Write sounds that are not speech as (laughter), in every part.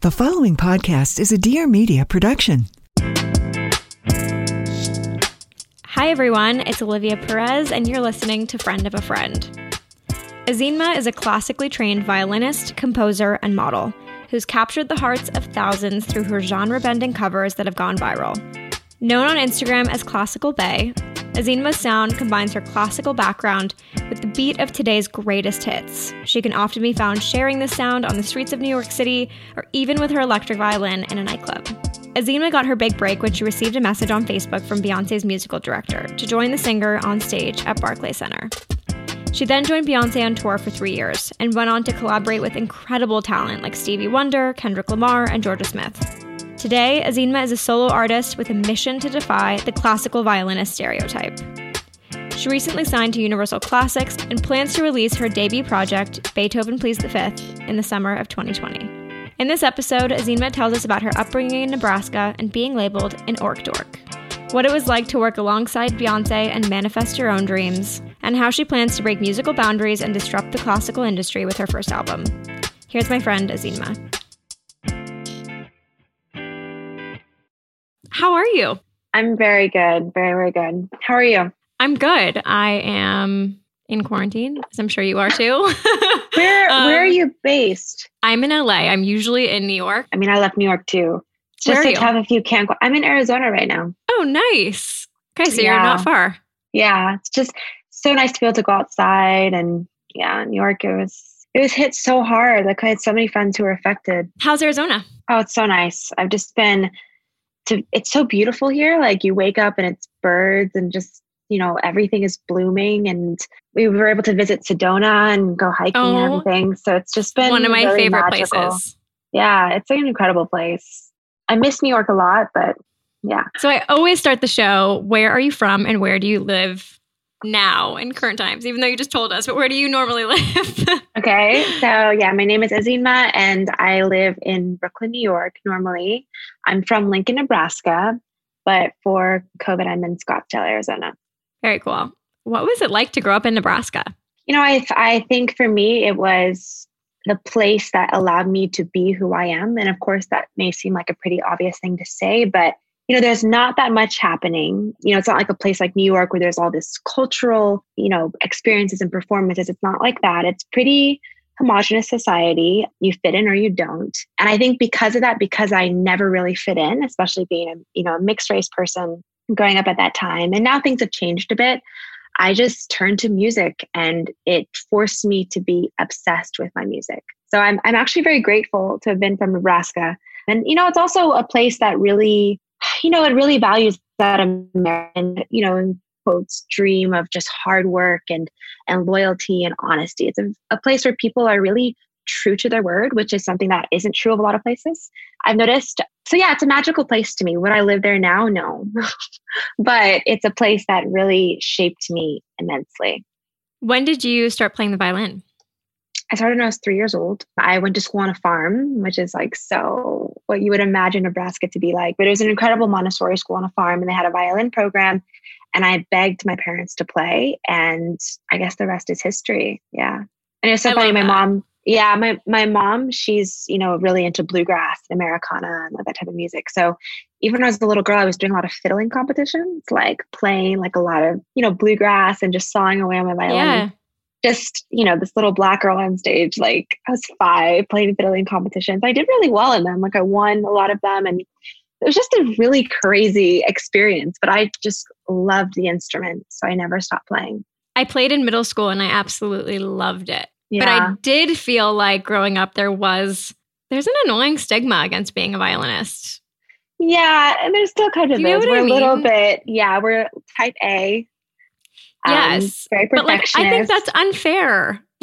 The following podcast is a Dear Media production. Hi, everyone. It's Olivia Perez, and you're listening to Friend of a Friend. Ezinma is a classically trained violinist, composer, and model who's captured the hearts of thousands through her genre bending covers that have gone viral. Known on Instagram as Classical Bae, Ezinma's sound combines her classical background with the beat of today's greatest hits. She can often be found sharing this sound on the streets of New York City or even with her electric violin in a nightclub. Ezinma got her big break when she received a message on Facebook from Beyonce's musical director to join the singer on stage at Barclay Center. She then joined Beyonce on tour for three years and went on to collaborate with incredible talent like Stevie Wonder, Kendrick Lamar, and Jorja Smith. Today, Ezinma is a solo artist with a mission to defy the classical violinist stereotype. She recently signed to Universal Classics and plans to release her debut project, Beethoven Pleads the Fifth, in the summer of 2020. In this episode, Ezinma tells us about her upbringing in Nebraska and being labeled an orch dork, what it was like to work alongside Beyonce and manifest her own dreams, and how she plans to break musical boundaries and disrupt the classical industry with her first album. Here's my friend Ezinma. How are you? I'm very good. Very, very good. How are you? I'm good. I am in quarantine, as I'm sure you are too. (laughs) where um, (laughs) where are you based? I'm in LA. I'm usually in New York. I mean, I left New York too. It's just like have a few can't. I'm in Arizona right now. Oh, nice. Okay, so yeah. you're not far. Yeah, it's just so nice to be able to go outside and yeah, New York it was it was hit so hard. Like I had so many friends who were affected. How's Arizona? Oh, it's so nice. I've just been to it's so beautiful here. Like you wake up and it's birds and just you know everything is blooming and we were able to visit Sedona and go hiking oh, and everything. So it's just been one of my really favorite magical. places. Yeah, it's an incredible place. I miss New York a lot, but yeah. So I always start the show. Where are you from and where do you live now in current times, even though you just told us, but where do you normally (laughs) live? okay. So, yeah, my name is Ezinma and I live in Brooklyn, New York normally. I'm from Lincoln, Nebraska, but for COVID, I'm in Scottsdale, Arizona. Very cool. What was it like to grow up in Nebraska? You know, I, I think for me, it was the place that allowed me to be who I am. And of course, that may seem like a pretty obvious thing to say, but you know, there's not that much happening. You know, it's not like a place like New York where there's all this cultural, you know, experiences and performances. It's not like that. It's pretty homogenous society. You fit in or you don't. And I think because of that, because I never really fit in, especially being a, you know, a mixed race person growing up at that time. And now things have changed a bit. I just turned to music and it forced me to be obsessed with my music. So I'm I'm actually very grateful to have been from Nebraska. And you know, it's also a place that really you know, it really values that American, you know, in quotes, dream of just hard work and and loyalty and honesty. It's a, a place where people are really true to their word, which is something that isn't true of a lot of places. I've noticed. So yeah, it's a magical place to me. Would I live there now? No. (laughs) but it's a place that really shaped me immensely. When did you start playing the violin? I started when I was three years old. I went to school on a farm, which is like so what you would imagine Nebraska to be like. But it was an incredible Montessori school on a farm, and they had a violin program. And I begged my parents to play, and I guess the rest is history. Yeah, and it's so I funny. My mom, yeah, my my mom, she's you know really into bluegrass, and Americana, and that type of music. So even as a little girl, I was doing a lot of fiddling competitions, like playing like a lot of you know bluegrass and just sawing away on my violin. Yeah just, you know, this little black girl on stage. Like I was five playing fiddling competitions. I did really well in them. Like I won a lot of them and it was just a really crazy experience, but I just loved the instrument. So I never stopped playing. I played in middle school and I absolutely loved it. Yeah. But I did feel like growing up there was there's an annoying stigma against being a violinist. Yeah, and there's still kind of is. We're I mean? a little bit, yeah, we're type A. Um, yes. Um, very perfectionist. But like, I think that's unfair. (laughs)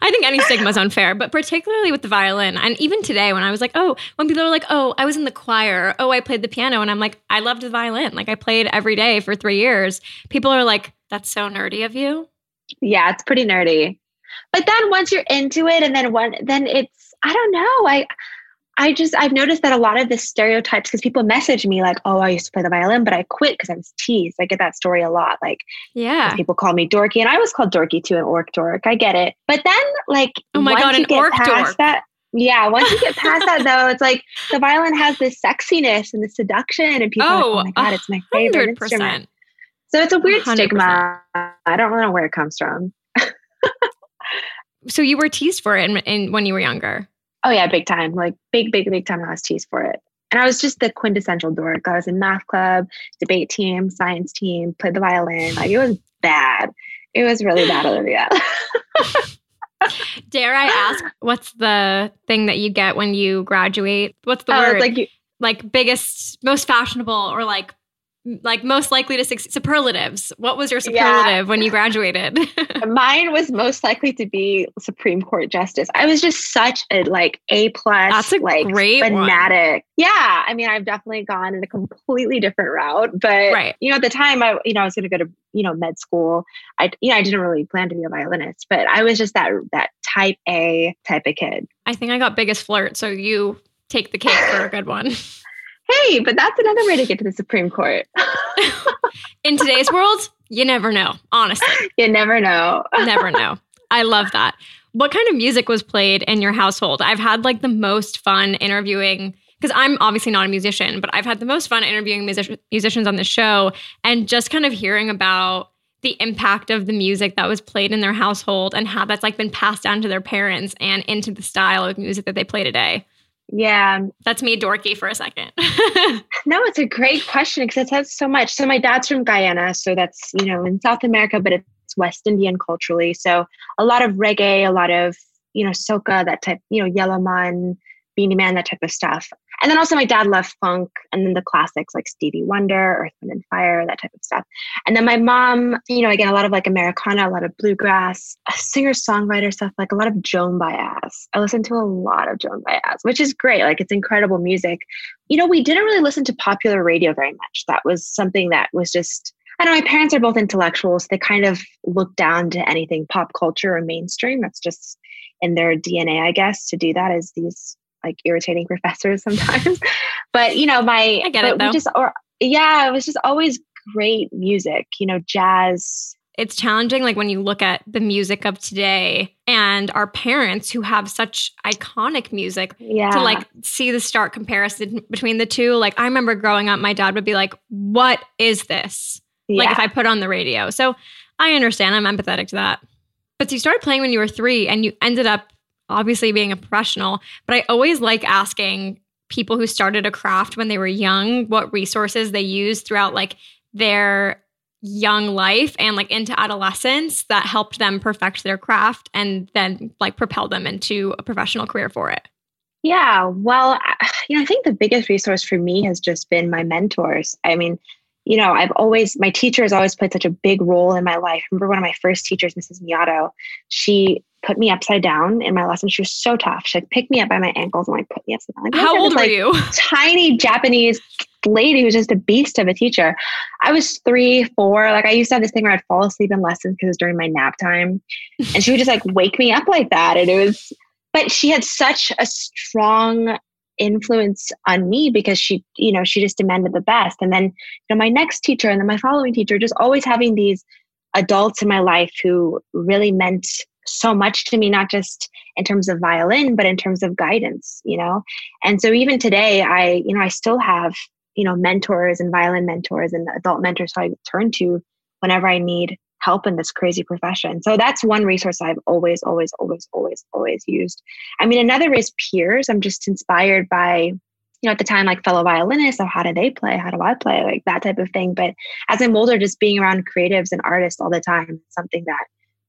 I think any stigma is unfair, but particularly with the violin. And even today, when I was like, oh, when people are like, oh, I was in the choir, oh, I played the piano, and I'm like, I loved the violin. Like, I played every day for three years. People are like, that's so nerdy of you. Yeah, it's pretty nerdy. But then once you're into it, and then one, then it's, I don't know. I, I just I've noticed that a lot of the stereotypes because people message me like, "Oh, I used to play the violin, but I quit because I was teased." I get that story a lot. Like, yeah, people call me dorky, and I was called dorky too, an orch dork. I get it, but then like, oh my god, an orch dork. That, yeah, once you get past that (laughs) though, it's like the violin has this sexiness and the seduction, and people, oh, like, oh my god, it's my favorite 100%. instrument. So it's a weird 100%. stigma. I don't know where it comes from. (laughs) so you were teased for it in, when you were younger. Oh yeah, big time. Like big, big, big time. I was teased for it. And I was just the quintessential dork. I was in math club, debate team, science team, played the violin. Like it was bad. It was really bad, Olivia. (laughs) Dare I ask, (laughs) what's the thing that you get when you graduate? What's the oh, word? Like, you, like biggest, most fashionable, or like like most likely to succeed superlatives. What was your superlative yeah. when you graduated? (laughs) Mine was most likely to be supreme court justice. I was just such a like a plus that's a like great fanatic. One. yeah i mean i've definitely gone in a completely different route but right. you know at the time i you know i was going to go to you know med school. I you know i didn't really plan to be a violinist but i was just that that type a type of kid. I think i got biggest flirt so you take the cake for a good one (laughs) hey, but that's another way to get to the Supreme Court. (laughs) In today's world, you never know, honestly. You never know. never know. I love that. What kind of music was played in your household? I've had like the most fun interviewing because I'm obviously not a musician, but I've had the most fun interviewing music- musicians on the show and just kind of hearing about the impact of the music that was played in their household and how that's like been passed down to their parents and into the style of music that they play today. Yeah. That's me dorky for a second. (laughs) no, it's a great question because it says so much. So my dad's from Guyana, so that's, you know, in South America, but it's West Indian culturally. So a lot of reggae, a lot of, you know, soca, that type, you know, Yellowman, Beenie Man, that type of stuff. And then also my dad loved funk and then the classics like Stevie Wonder, Earth, Wind and Fire, that type of stuff. And then my mom, you know, again, a lot of like Americana, a lot of bluegrass, uh, singer songwriter stuff, like a lot of Joan Baez. I listen to a lot of Joan Baez, which is great. Like it's incredible music. You know, we didn't really listen to popular radio very much. That was something that was just I know my parents are both intellectuals. They kind of look down to anything pop culture or mainstream. That's just in their DNA, I guess, to do that as these like irritating professors sometimes. (laughs) but you know, my I get it though. Just or yeah, it was just always great music. You know, jazz. It's challenging, like when you look at the music of today and our parents who have such iconic music yeah. to like see the stark comparison between the two. Like I remember growing up, my dad would be like, "What is this?" Yeah. Like if I put on the radio. So I understand. I'm empathetic to that. But so you started playing when you were three, and you ended up obviously being a professional, but I always like asking people who started a craft when they were young what resources they used throughout like their young life and like into adolescence that helped them perfect their craft and then like propel them into a professional career for it. Yeah, well, you know, I think the biggest resource for me has just been my mentors. I mean, you know, I've always, my teacher has always played such a big role in my life. I remember one of my first teachers, Mrs. Miyato, she put me upside down in my lesson. She was so tough. She'd like, pick me up by my ankles and like put me upside down. Like, How old were like, you? (laughs) Tiny Japanese lady who was just a beast of a teacher. I was three, four. Like I used to have this thing where I'd fall asleep in lessons because it was during my nap time. And she would just like wake me up like that. And it was, but she had such a strong influence on me because she, you know, she just demanded the best. And then, you know, my next teacher and then my following teacher, just always having these adults in my life who really meant so much to me, not just in terms of violin, but in terms of guidance, you know? And so even today, I, you know, I still have, you know, mentors and violin mentors and adult mentors who I turn to whenever I need help in this crazy profession. So that's one resource I've always, always, always, always, always used. I mean, another is peers. I'm just inspired by, you know, at the time, like fellow violinists of how do they play? How do I play? Like that type of thing. But as I'm older, just being around creatives and artists all the time, something that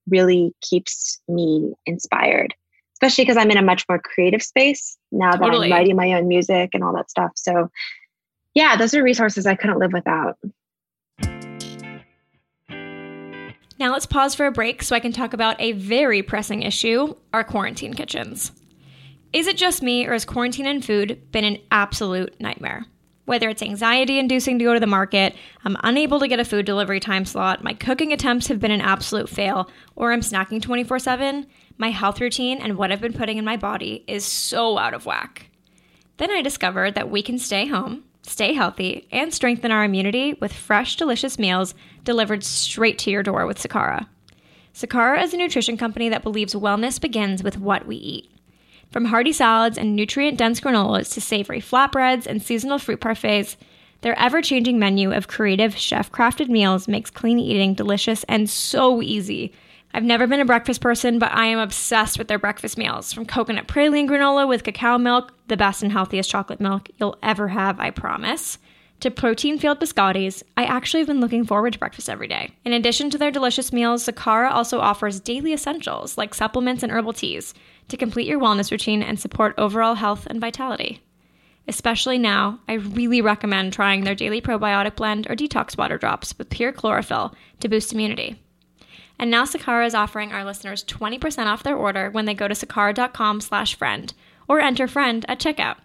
really keeps me inspired, especially because I'm in a much more creative space now totally. that I'm writing my own music and all that stuff. So yeah, those are resources I couldn't live without. Now let's pause for a break so I can talk about a very pressing issue our quarantine kitchens. Is it just me, or has quarantine and food been an absolute nightmare? Whether it's anxiety inducing to go to the market, I'm unable to get a food delivery time slot, my cooking attempts have been an absolute fail, or I'm snacking 24 7, my health routine and what I've been putting in my body is so out of whack. Then I discovered that we can stay home, stay healthy, and strengthen our immunity with fresh, delicious meals delivered straight to your door with Sakara. Sakara is a nutrition company that believes wellness begins with what we eat. From hearty salads and nutrient dense granolas to savory flatbreads and seasonal fruit parfaits, their ever changing menu of creative, chef crafted meals makes clean eating delicious and so easy I've never been a breakfast person, but I am obsessed with their breakfast meals. From coconut praline granola with cacao milk, the best and healthiest chocolate milk you'll ever have, I promise, to protein filled biscottis, I actually have been looking forward to breakfast every day. In addition to their delicious meals, Sakara also offers daily essentials like supplements and herbal teas to complete your wellness routine and support overall health and vitality. Especially now, I really recommend trying their daily probiotic blend or detox water drops with pure chlorophyll to boost immunity. And now Sakara is offering our listeners 20% off their order when they go to sakara.com slash friend or enter friend at checkout.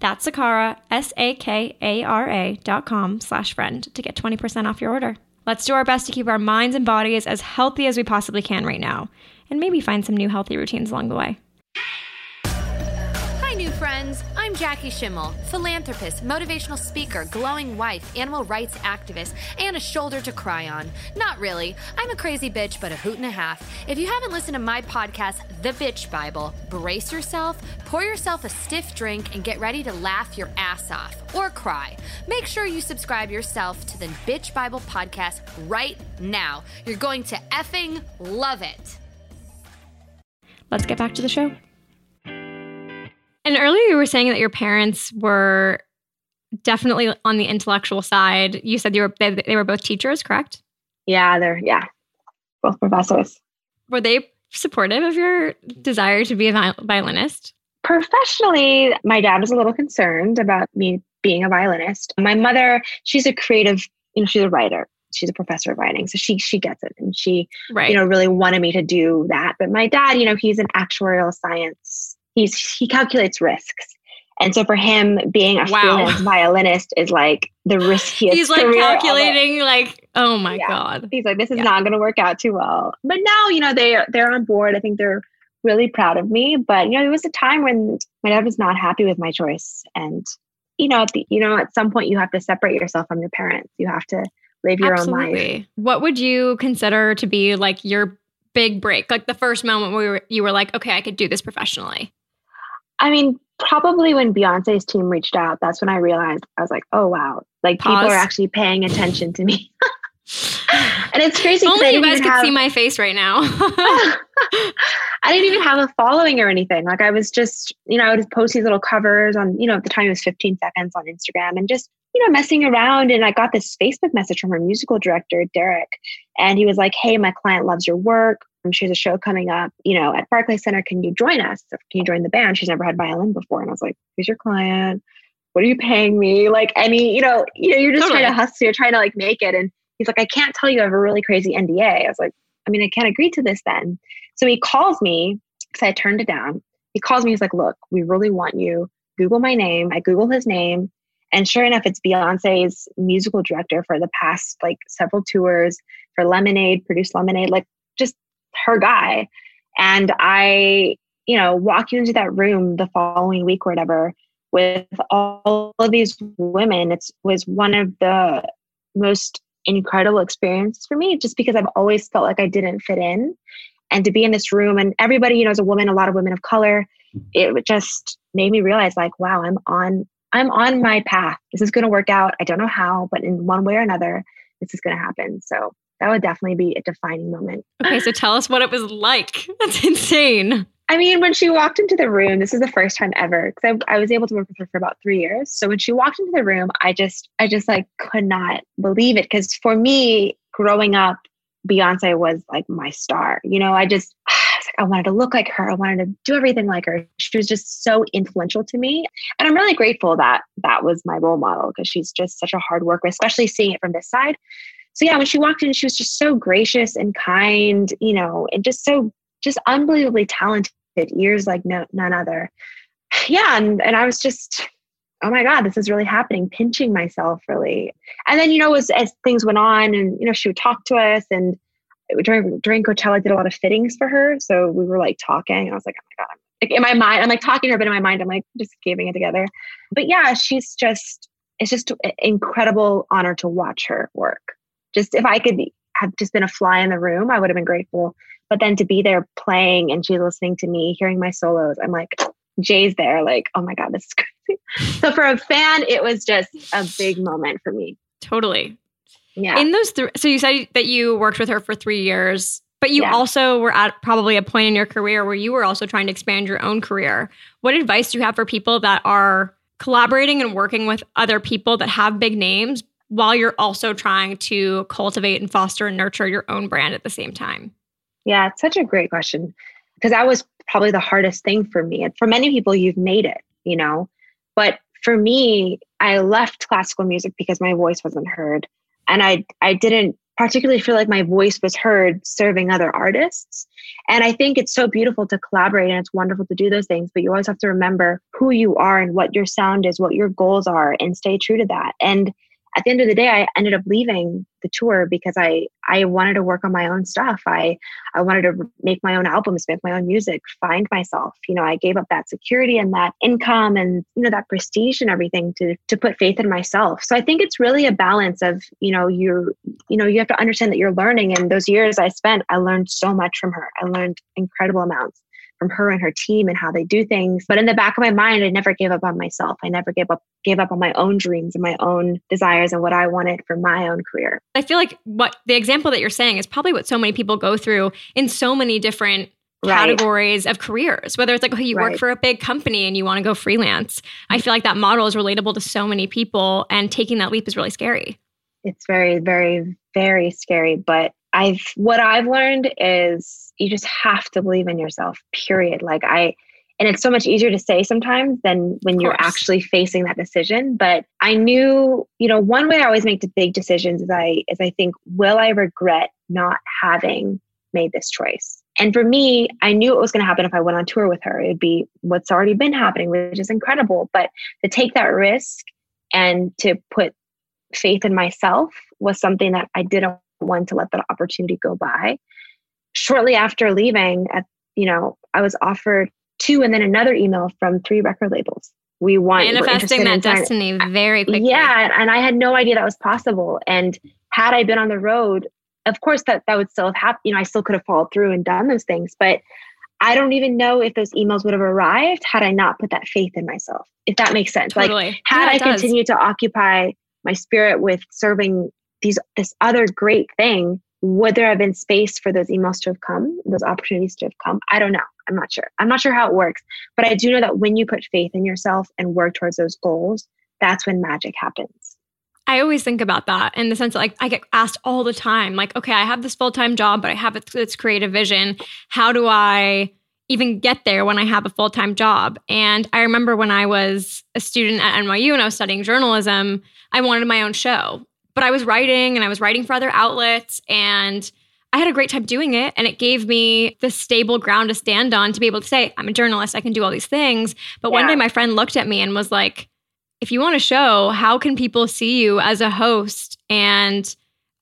That's Sakara, S-A-K-A-R-A dot com slash friend to get 20% off your order. Let's do our best to keep our minds and bodies as healthy as we possibly can right now, and maybe find some new healthy routines along the way. Friends. I'm Jackie Schimmel, philanthropist, motivational speaker, glowing wife, animal rights activist, and a shoulder to cry on. Not really. I'm a crazy bitch, but a hoot and a half. If you haven't listened to my podcast, The Bitch Bible, brace yourself, pour yourself a stiff drink, and get ready to laugh your ass off or cry. Make sure you subscribe yourself to the Bitch Bible podcast right now. You're going to effing love it. Let's get back to the show. And earlier you were saying that your parents were definitely on the intellectual side. You said you were they, they were both teachers, correct? Yeah, they're yeah, both professors. Were they supportive of your desire to be a violinist? Professionally, my dad was a little concerned about me being a violinist. My mother, she's a creative, you know, she's a writer. She's a professor of writing, so she she gets it, and she, right. you know, really wanted me to do that. But my dad, you know, he's an actuarial science he's he calculates risks. And so for him, being a wow. freelance (laughs) violinist is like the riskiest. He's like calculating, like, oh my yeah. god. He's like, this is yeah. not going to work out too well. But now, you know, they they're on board. I think they're really proud of me. But you know, there was a time when my dad was not happy with my choice, and you know, at the, you know, at some point you have to separate yourself from your parents. You have to live your Absolutely. own life. What would you consider to be like your big break, like the first moment where you were like, okay, I could do this professionally? I mean, probably when Beyonce's team reached out, that's when I realized I was like, oh wow, like Pause. people are actually paying attention to me. (laughs) and it's crazy. Only you guys could have, see my face right now. (laughs) (laughs) I didn't even have a following or anything. Like I was just, you know, I would just post these little covers on, you know, at the time it was 15 seconds on Instagram and just, you know, messing around. And I got this Facebook message from our musical director, Derek. And he was like, Hey, my client loves your work um, she has a show coming up, you know, at Barclay Center. Can you join us? Can you join the band? She's never had violin before. And I was like, who's your client? What are you paying me? Like any, you know, you know, you're just totally. trying to hustle, you're trying to like make it. And he's like, I can't tell you I have a really crazy NDA. I was like, I mean, I can't agree to this then. So he calls me because I turned it down. He calls me, he's like, look, we really want you. Google my name. I Google his name. And sure enough, it's Beyonce's musical director for the past like several tours for Lemonade, produced Lemonade, like just her guy. And I, you know, walk you into that room the following week or whatever with all of these women. It was one of the most incredible experiences for me just because I've always felt like I didn't fit in. And to be in this room and everybody, you know, as a woman, a lot of women of color, mm-hmm. it just made me realize like, wow, I'm on I'm on my path. This is going to work out. I don't know how, but in one way or another, this is going to happen. So that would definitely be a defining moment. Okay, so tell us what it was like. (laughs) That's insane. I mean, when she walked into the room, this is the first time ever because I, I, was able to work with her for about three years. So when she walked into the room, I just, I just like could not believe it because for me, growing up, Beyonce was like my star. You know, I just, (sighs) I, wanted to look like her. I wanted to do everything like her. She was just so influential to me, and I'm really grateful that that was my role model because she's just such a hard worker, especially seeing it from this side. So yeah, when she walked in, she was just so gracious and kind, you know, and just so just unbelievably talented ears like no none other (sighs) yeah and, and i was just oh my god this is really happening pinching myself really and then you know as, as things went on and you know she would talk to us and during during coachella I did a lot of fittings for her so we were like talking i was like oh my god I'm, like in my mind i'm like talking to her but in my mind i'm like just keeping it together but yeah she's just it's just an incredible honor to watch her work just if i could have just been a fly in the room i would have been grateful but then to be there playing and she's listening to me, hearing my solos, I'm like, Jay's there, like, oh my God, this is (laughs) crazy. so for a fan, it was just a big moment for me. Totally. Yeah. In those three, so you said that you worked with her for three years, but you Yeah. also were at probably a point in your career where you were also trying to expand your own career. What advice do you have for people that are collaborating and working with other people that have big names while you're also trying to cultivate and foster and nurture your own brand at the same time? Yeah, it's such a great question because that was probably the hardest thing for me. And for many people, you've made it, you know. But for me, I left classical music because my voice wasn't heard. And I I didn't particularly feel like my voice was heard serving other artists. And I think it's so beautiful to collaborate and it's wonderful to do those things, but you always have to remember who you are and what your sound is, what your goals are, and stay true to that. And at the end of the day, I ended up leaving the tour because I I wanted to work on my own stuff. I I wanted to make my own albums, make my own music, find myself. You know, I gave up that security and that income and you know that prestige and everything to to put faith in myself. So I think it's really a balance of you know you you know you have to understand that you're learning. And those years I spent, I learned so much from her. I learned incredible amounts from her and her team and how they do things. But in the back of my mind, I never gave up on myself. I never gave up gave up on my own dreams and my own desires and what I wanted for my own career. I feel like what the example that you're saying is probably what so many people go through in so many different Right. categories of careers, whether it's like, oh, you work for a big company and you want to go freelance. I feel like that model is relatable to so many people, and taking that leap is really scary. It's very, very, very scary. But I've what I've learned is you just have to believe in yourself, period. Like I and it's so much easier to say sometimes than when you're actually facing that decision. But I knew, you know, one way I always make the big decisions is I is I think, will I regret not having made this choice? And for me, I knew it was going to happen if I went on tour with her. It'd be what's already been happening, which is incredible. But to take that risk and to put faith in myself was something that I didn't want to let that opportunity go by. Shortly after leaving, at you know, I was offered two and then another email from three record labels. We want Manifesting that in destiny very quickly. yeah, and I had no idea that was possible. And had I been on the road, of course that that would still have happened. You know, I still could have followed through and done those things, but I don't even know if those emails would have arrived had I not put that faith in myself. If that makes sense. Like had Yeah, I continued to occupy my spirit with serving these this other great thing, would there have been space for those emails to have come, those opportunities to have come? I don't know. I'm not sure. I'm not sure how it works, but I do know that when you put faith in yourself and work towards those goals, that's when magic happens. I always think about that in the sense that like I get asked all the time, like, okay, I have this full time job, but I have this creative vision. How do I even get there when I have a full time job? And I remember when I was a student at NYU and I was studying journalism, I wanted my own show, but I was writing and I was writing for other outlets and I had a great time doing it. And it gave me the stable ground to stand on to be able to say, I'm a journalist, I can do all these things. But one day my friend looked at me and was like, if you want a show, how can people see you as a host and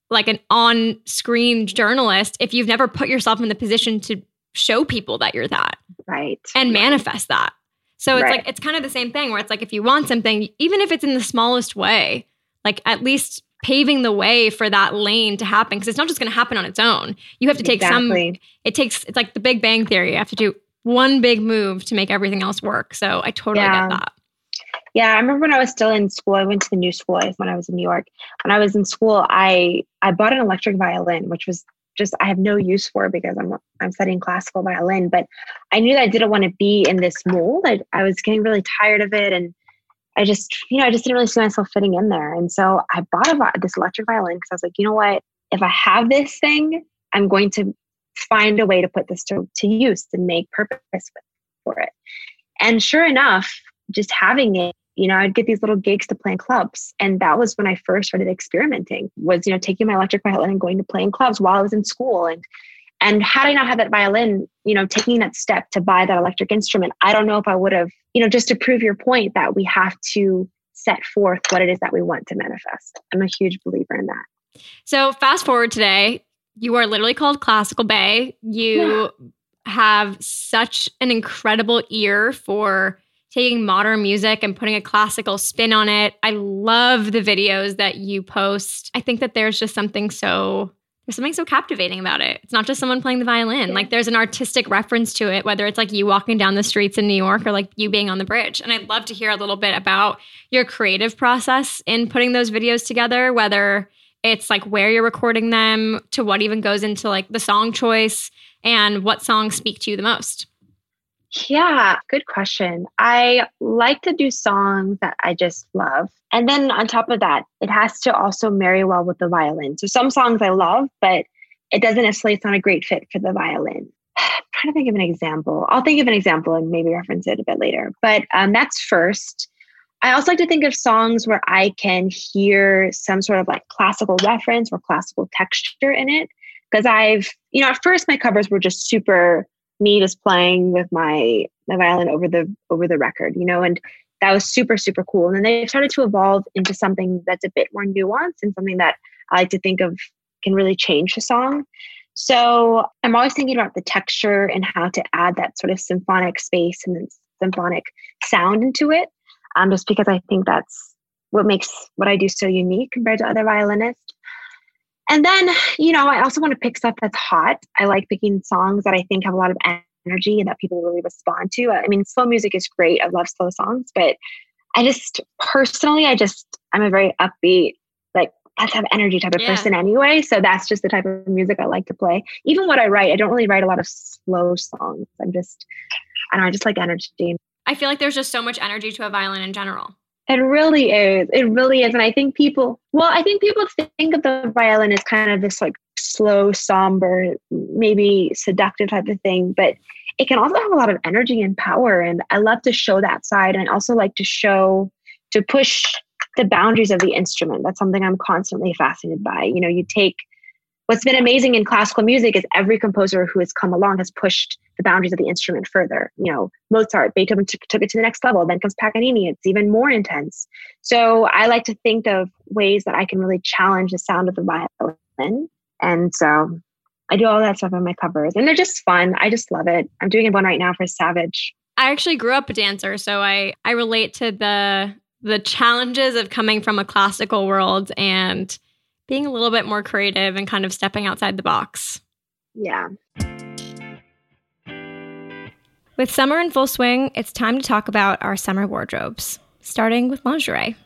like an on screen journalist if you've never put yourself in the position to show people that you're that Right. and manifest that? So it's Right. like, it's kind of the same thing where it's like, if you want something, even if it's in the smallest way, like at least paving the way for that lane to happen because it's not just going to happen on its own. You have to take some, it takes, it's like the Big Bang Theory. You have to do one big move to make everything else work. So I totally Yeah. get that. Yeah, I remember when I was still in school. I went to the new school when I was in New York. When I was in school, I I bought an electric violin, which was just I have no use for because I'm I'm studying classical violin. But I knew that I didn't want to be in this mold. I, I was getting really tired of it, and I just you know I just didn't really see myself fitting in there. And so I bought a, this electric violin because I was like, you know what? If I have this thing, I'm going to find a way to put this to, to use to make purpose for it. And sure enough, just having it you know i'd get these little gigs to play in clubs and that was when i first started experimenting was you know taking my electric violin and going to play in clubs while i was in school and and had i not had that violin you know taking that step to buy that electric instrument i don't know if i would have you know just to prove your point that we have to set forth what it is that we want to manifest i'm a huge believer in that so fast forward today you are literally called classical Bae. you yeah. have such an incredible ear for taking modern music and putting a classical spin on it. I love the videos that you post. I think that there's just something so there's something so captivating about it. It's not just someone playing the violin. Like there's an artistic reference to it, whether it's like you walking down the streets in New York or like you being on the bridge. And I'd love to hear a little bit about your creative process in putting those videos together, whether it's like where you're recording them to what even goes into like the song choice and what songs speak to you the most. Yeah, good question. I like to do songs that I just love. And then on top of that, it has to also marry well with the violin. So some songs I love, but it doesn't necessarily, not a great fit for the violin. (sighs) I'm trying to think of an example. I'll think of an example and maybe reference it a bit later. But um, that's first. I also like to think of songs where I can hear some sort of like classical reference or classical texture in it. Because I've, you know, at first my covers were just super me just playing with my my violin over the over the record, you know, and that was super super cool. And then they started to evolve into something that's a bit more nuanced and something that I like to think of can really change the song. So I'm always thinking about the texture and how to add that sort of symphonic space and symphonic sound into it. Um, just because I think that's what makes what I do so unique compared to other violinists. And then, you know, I also want to pick stuff that's hot. I like picking songs that I think have a lot of energy and that people really respond to. I mean, slow music is great. I love slow songs, but I just personally, I just, I'm a very upbeat, like, let's have energy type of yeah. person anyway. So that's just the type of music I like to play. Even what I write, I don't really write a lot of slow songs. I'm just, I don't know, I just like energy. I feel like there's just so much energy to a violin in general. It really is. It really is. And I think people, well, I think people think of the violin as kind of this like slow, somber, maybe seductive type of thing, but it can also have a lot of energy and power. And I love to show that side. And I also like to show, to push the boundaries of the instrument. That's something I'm constantly fascinated by. You know, you take what's been amazing in classical music is every composer who has come along has pushed the boundaries of the instrument further. You know, Mozart, Beethoven took, took it to the next level. Then comes Paganini. It's even more intense. So I like to think of ways that I can really challenge the sound of the violin. And so I do all that stuff on my covers, and they're just fun. I just love it. I'm doing one right now for Savage. I actually grew up a dancer, so I I relate to the the challenges of coming from a classical world and being a little bit more creative and kind of stepping outside the box. Yeah. With summer in full swing, it's time to talk about our summer wardrobes, starting with lingerie.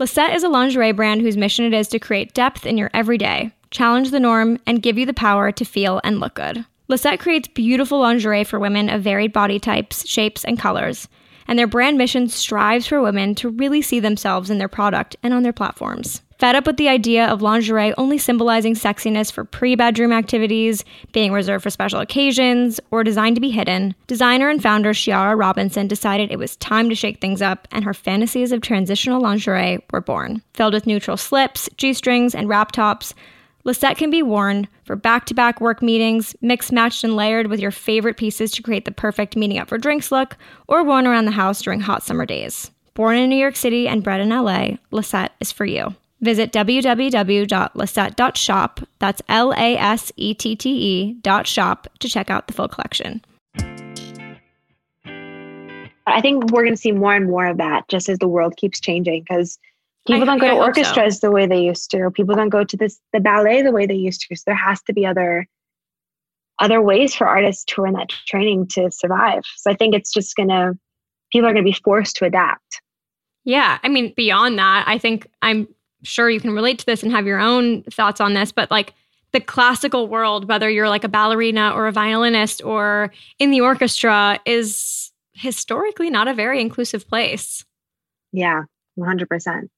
Lasette is a lingerie brand whose mission it is to create depth in your everyday, challenge the norm, and give you the power to feel and look good. Lasette creates beautiful lingerie for women of varied body types, shapes, and colors, and their brand mission strives for women to really see themselves in their product and on their platforms. Fed up with the idea of lingerie only symbolizing sexiness for pre bedroom activities, being reserved for special occasions, or designed to be hidden, designer and founder Shiara Robinson decided it was time to shake things up, and her fantasies of transitional lingerie were born. Filled with neutral slips, G strings, and wrap tops, Lasette can be worn for back to back work meetings, mixed, matched, and layered with your favorite pieces to create the perfect meeting up for drinks look, or worn around the house during hot summer days. Born in New York City and bred in LA, Lasette is for you. Visit www.lasette.shop, that's L A S E T T E dot shop to check out the full collection. I think we're going to see more and more of that just as the world keeps changing because people I, don't go to orchestras so. the way they used to, people don't go to this the ballet the way they used to. So there has to be other other ways for artists to earn that training to survive. So I think it's just going to people are going to be forced to adapt. Yeah. I mean, beyond that, I think I'm sure you can relate to this and have your own thoughts on this, but like the classical world, whether you're like a ballerina or a violinist or in the orchestra, is historically not a very inclusive place. Yeah, 100%.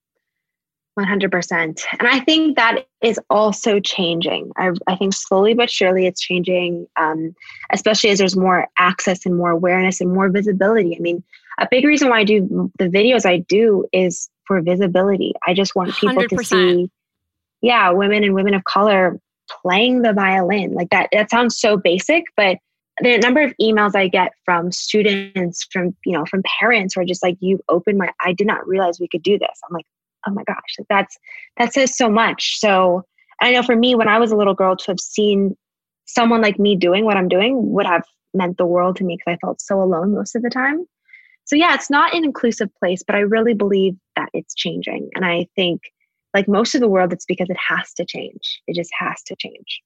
100%. And I think that is also changing. I, I think slowly but surely it's changing, um, especially as there's more access and more awareness and more visibility. I mean, a big reason why I do the videos I do is for visibility. I just want people 100%. to see, yeah, women and women of color playing the violin. Like that, that sounds so basic, but the number of emails I get from students, from, you know, from parents who are just like, you opened my, I did not realize we could do this. I'm like, oh my gosh, that's, that says so much. So I know for me, when I was a little girl to have seen someone like me doing what I'm doing would have meant the world to me because I felt so alone most of the time. So yeah, it's not an inclusive place, but I really believe that it's changing. And I think like most of the world, it's because it has to change. It just has to change.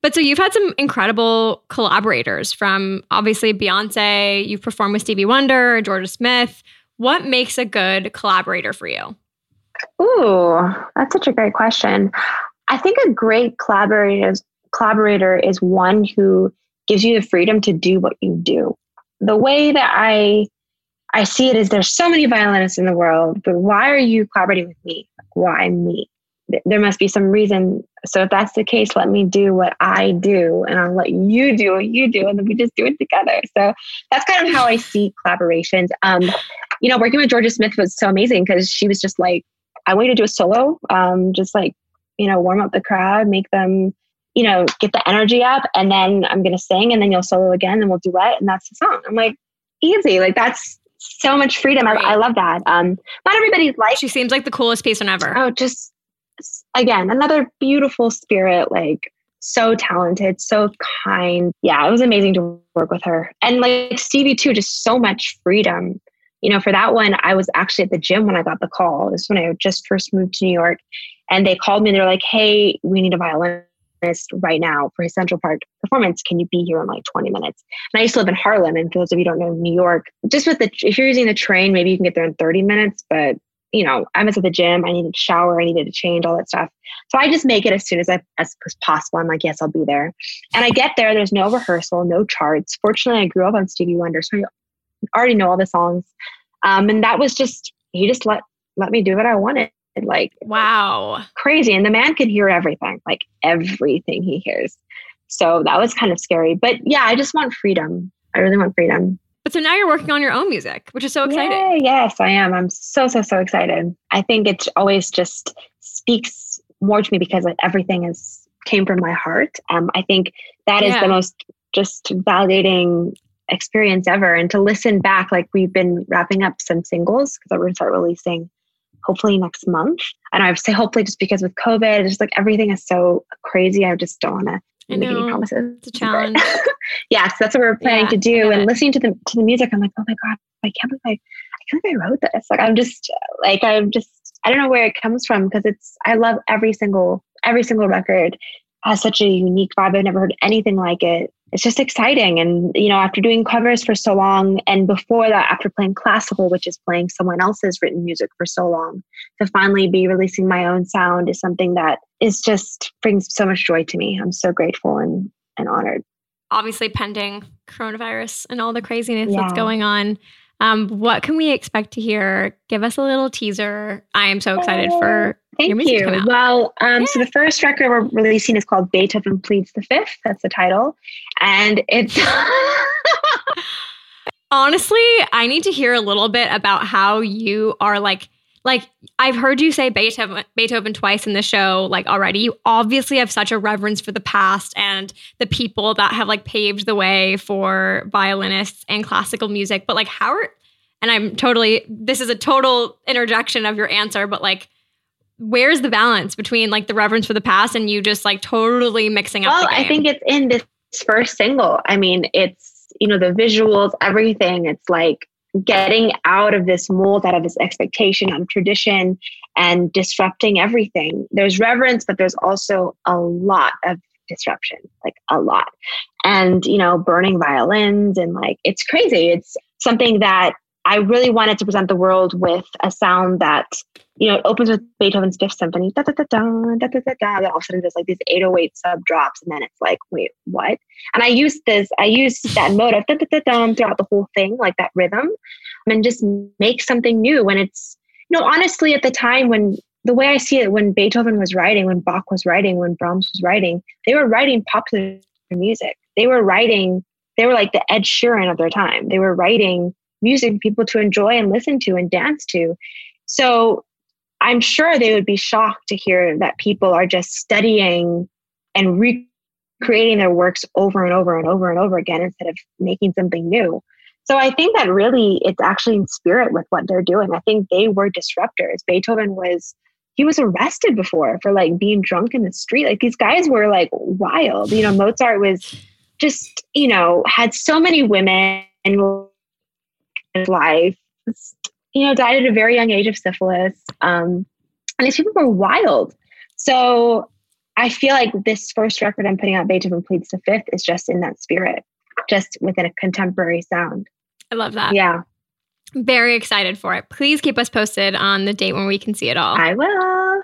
But so you've had some incredible collaborators from obviously Beyonce, you've performed with Stevie Wonder, Jorja Smith. What makes a good collaborator for you? Ooh, that's such a great question. I think a great collaborator is, collaborator is one who gives you the freedom to do what you do. The way that I I see it is there's so many violinists in the world, but why are you collaborating with me? Why me? There must be some reason. So if that's the case, let me do what I do and I'll let you do what you do and then we just do it together. So that's kind of how I see collaborations. Um, you know, working with Jorja Smith was so amazing because she was just like, I want you to do a solo, um, just like, you know, warm up the crowd, make them, you know, get the energy up, and then I'm gonna sing and then you'll solo again and we'll duet and that's the song. I'm like, easy. Like that's so much freedom. I, I, love that. Um, not everybody's like. She seems like the coolest person ever. Oh, just again, another beautiful spirit. Like so talented, so kind. Yeah, it was amazing to work with her. And like Stevie too, just so much freedom. You know, for that one, I was actually at the gym when I got the call. This when I just first moved to New York, and they called me. And They're like, "Hey, we need a violinist right now for his Central Park performance. Can you be here in like 20 minutes? And I used to live in Harlem. And for those of you don't know New York, just with the, if you're using the train, maybe you can get there in 30 minutes. But, you know, I was at the gym. I needed to shower. I needed to change, all that stuff. So I just make it as soon as I, as possible. I'm like, yes, I'll be there. And I get there. There's no rehearsal, no charts. Fortunately, I grew up on Stevie Wonder. So I already know all the songs. Um, and that was just, he just let, let me do what I wanted like wow. crazy. And the man could hear everything like everything he hears. So that was kind of scary. But yeah i just want freedom. I really want freedom. But so now you're working on your own music which is so exciting. Yay, yes i am. I'm so so so excited. I think it always just speaks more to me because like, everything is came from my heart. Um i think that is yeah. the most just validating experience ever and to listen back like we've been wrapping up some singles because we're going to start releasing hopefully next month. And I say hopefully just because with COVID, just like everything is so crazy. I just don't want to make any promises. It's a challenge. (laughs) yes, that's what we're planning yeah, to do. And listening to the to the music, I'm like, oh my god, I can't believe I, I can't believe I wrote this. Like I'm just like I'm just I don't know where it comes from because it's I love every single every single record has such a unique vibe. I've never heard anything like it it's just exciting. And, you know, after doing covers for so long, and before that, after playing classical, which is playing someone else's written music for so long, to finally be releasing my own sound is something that is just brings so much joy to me. I'm so grateful and, and honored. Obviously, pending coronavirus and all the craziness yeah. that's going on. Um, what can we expect to hear? Give us a little teaser. I am so excited for Thank you. Well, um, yeah. so the first record we're releasing is called Beethoven Pleads the Fifth. That's the title, and it's. (laughs) Honestly, I need to hear a little bit about how you are like like I've heard you say Beethoven Beethoven twice in the show like already. You obviously have such a reverence for the past and the people that have like paved the way for violinists and classical music. But like how are and I'm totally this is a total interjection of your answer, but like where's the balance between like the reverence for the past and you just like totally mixing up? Well, I think it's in this first single. I mean, it's you know the visuals, everything. It's like getting out of this mold, out of this expectation of tradition and disrupting everything. There's reverence, but there's also a lot of disruption, like a lot. And, you know, burning violins and like, it's crazy. It's something that I really wanted to present the world with a sound that, you know, it opens with Beethoven's Fifth Symphony, da da da da da da da da. Then all of a sudden there's like these 808 sub drops, and then it's like, wait, what? And I used this, I used that motive da da da da throughout the whole thing, like that rhythm, and just make something new. When it's, you know, honestly, at the time when the way I see it, when Beethoven was writing, when Bach was writing, when Brahms was writing, they were writing popular music. They were writing, they were like the Ed Sheeran of their time. They were writing music people to enjoy and listen to and dance to. So I'm sure they would be shocked to hear that people are just studying and recreating their works over and over and over and over again instead of making something new. So I think that really it's actually in spirit with what they're doing. I think they were disruptors. Beethoven was he was arrested before for like being drunk in the street. Like these guys were like wild. You know, Mozart was just, you know, had so many women in his life. You know, died at a very young age of syphilis. Um, and these people were wild. So I feel like this first record I'm putting out, Beethoven Pleads the Fifth, is just in that spirit, just within a contemporary sound. I love that. Yeah. Very excited for it. Please keep us posted on the date when we can see it all. I will.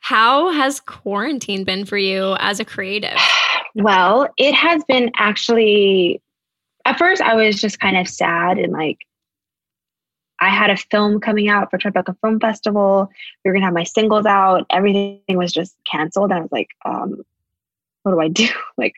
How has quarantine been for you as a creative? (sighs) Well, it has been actually at first I was just kind of sad and like I had a film coming out for Tribeca Film Festival. We were gonna have my singles out. Everything was just canceled. And I was like, um, what do I do? (laughs) like,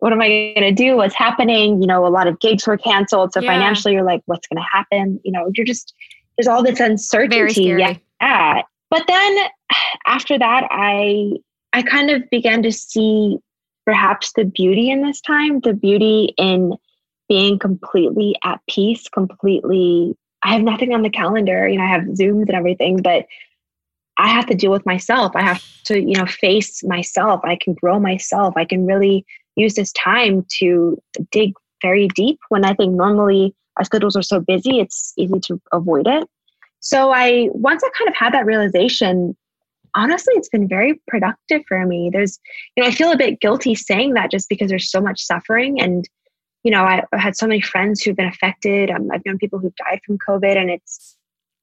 what am I gonna do? What's happening? You know, a lot of gigs were canceled. So yeah. financially you're like, what's gonna happen? You know, you're just there's all this uncertainty. Yeah. yeah. But then (sighs) after that, I I kind of began to see perhaps the beauty in this time, the beauty in being completely at peace, completely. I have nothing on the calendar. You know, I have Zooms and everything, but I have to deal with myself. I have to, you know, face myself. I can grow myself. I can really use this time to dig very deep when I think normally our schedules are so busy, it's easy to avoid it. So I once I kind of had that realization, honestly, it's been very productive for me. There's, you know, I feel a bit guilty saying that just because there's so much suffering. And, you know, I, had so many friends who've been affected. Um, I've known people who've died from COVID, and it's,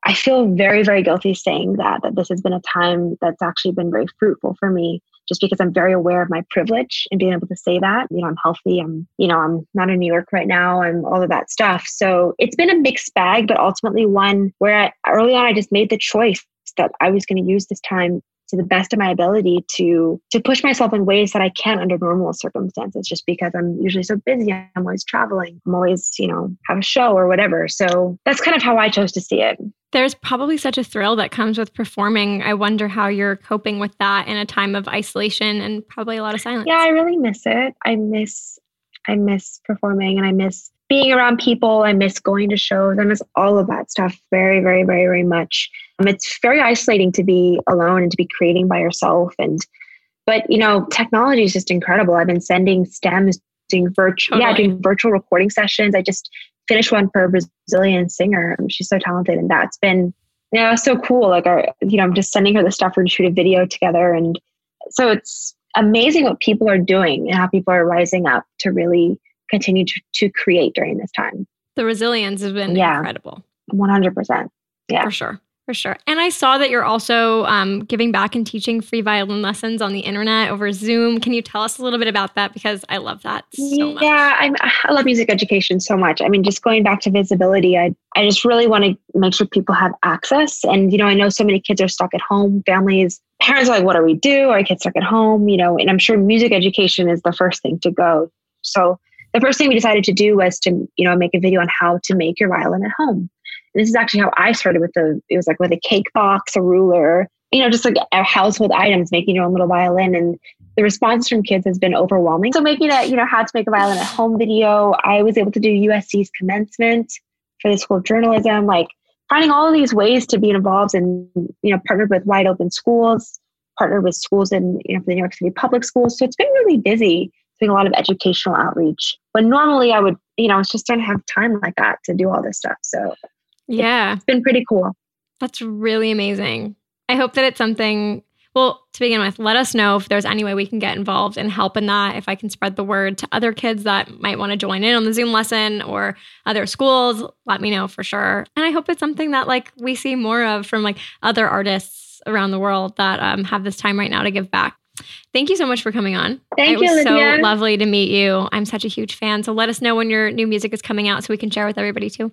I feel very, very guilty saying that, that this has been a time that's actually been very fruitful for me just because I'm very aware of my privilege and being able to say that. You know, I'm healthy. I'm, you know, I'm not in New York right now. I'm all of that stuff. So it's been a mixed bag, but ultimately one where I, early on I just made the choice that I was going to use this time to the best of my ability to to push myself in ways that I can't under normal circumstances just because I'm usually so busy. I'm always traveling. I'm always you know have a show or whatever. So that's kind of how I chose to see it. There's probably such a thrill that comes with performing. I wonder how you're coping with that in a time of isolation and probably a lot of silence. Yeah I really miss it. I miss I miss performing and I miss being around people. I miss going to shows. I miss all of that stuff very, very, very, very much. Um, it's very isolating to be alone and to be creating by yourself. And, but you know, technology is just incredible. I've been sending stems, doing virtual, totally. yeah, doing virtual recording sessions. I just finished one for a Brazilian singer. She's so talented, and that's been, you know, so cool. Like, our, you know, I'm just sending her the stuff for to shoot a video together, and so it's amazing what people are doing and how people are rising up to really continue to, to create during this time. The resilience has been yeah, incredible. 100%. Yeah. For sure. For sure. And I saw that you're also um, giving back and teaching free violin lessons on the internet over Zoom. Can you tell us a little bit about that? Because I love that so much. Yeah, I'm, I love music education so much. I mean, just going back to visibility, I, I just really want to make sure people have access. And, you know, I know so many kids are stuck at home, families, parents are like, what do we do? Our kids stuck at home, you know, and I'm sure music education is the first thing to go. So the first thing we decided to do was to you know make a video on how to make your violin at home. And this is actually how i started with the it was like with a cake box a ruler you know just like household items making your own little violin. And the response from kids has been overwhelming. So making a you know how to make a violin at home video i was able to do usc's commencement for the school of journalism like finding all these ways to be involved and you know partnered with wide open schools partnered with schools in you know for the new york city public schools. So it's been really busy doing a lot of educational outreach. When normally I would, you know, I just don't have time like that to do all this stuff. So yeah, it's been pretty cool. That's really amazing. I hope that it's something Well, to begin with, let us know if there's any way we can get involved and help in that. If I can spread the word to other kids that might want to join in on the Zoom lesson or other schools, let me know for sure. And I hope it's something that like we see more of from like other artists around the world that um, have this time right now to give back. Thank you so much for coming on. Thank it you, was Olivia. so lovely to meet you. I'm such a huge fan. So let us know when your new music is coming out so we can share with everybody too.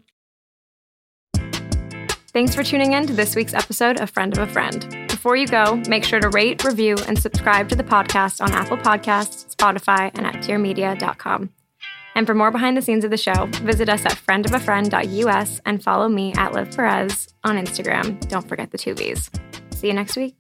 Thanks for tuning in to this week's episode of Friend of a Friend. Before you go, make sure to rate, review, and subscribe to the podcast on Apple Podcasts, Spotify, and at dearmedia.com. And for more behind the scenes of the show, visit us at friendofafriend.us and follow me at Liv Perez on Instagram. Don't forget the two V's. See you next week.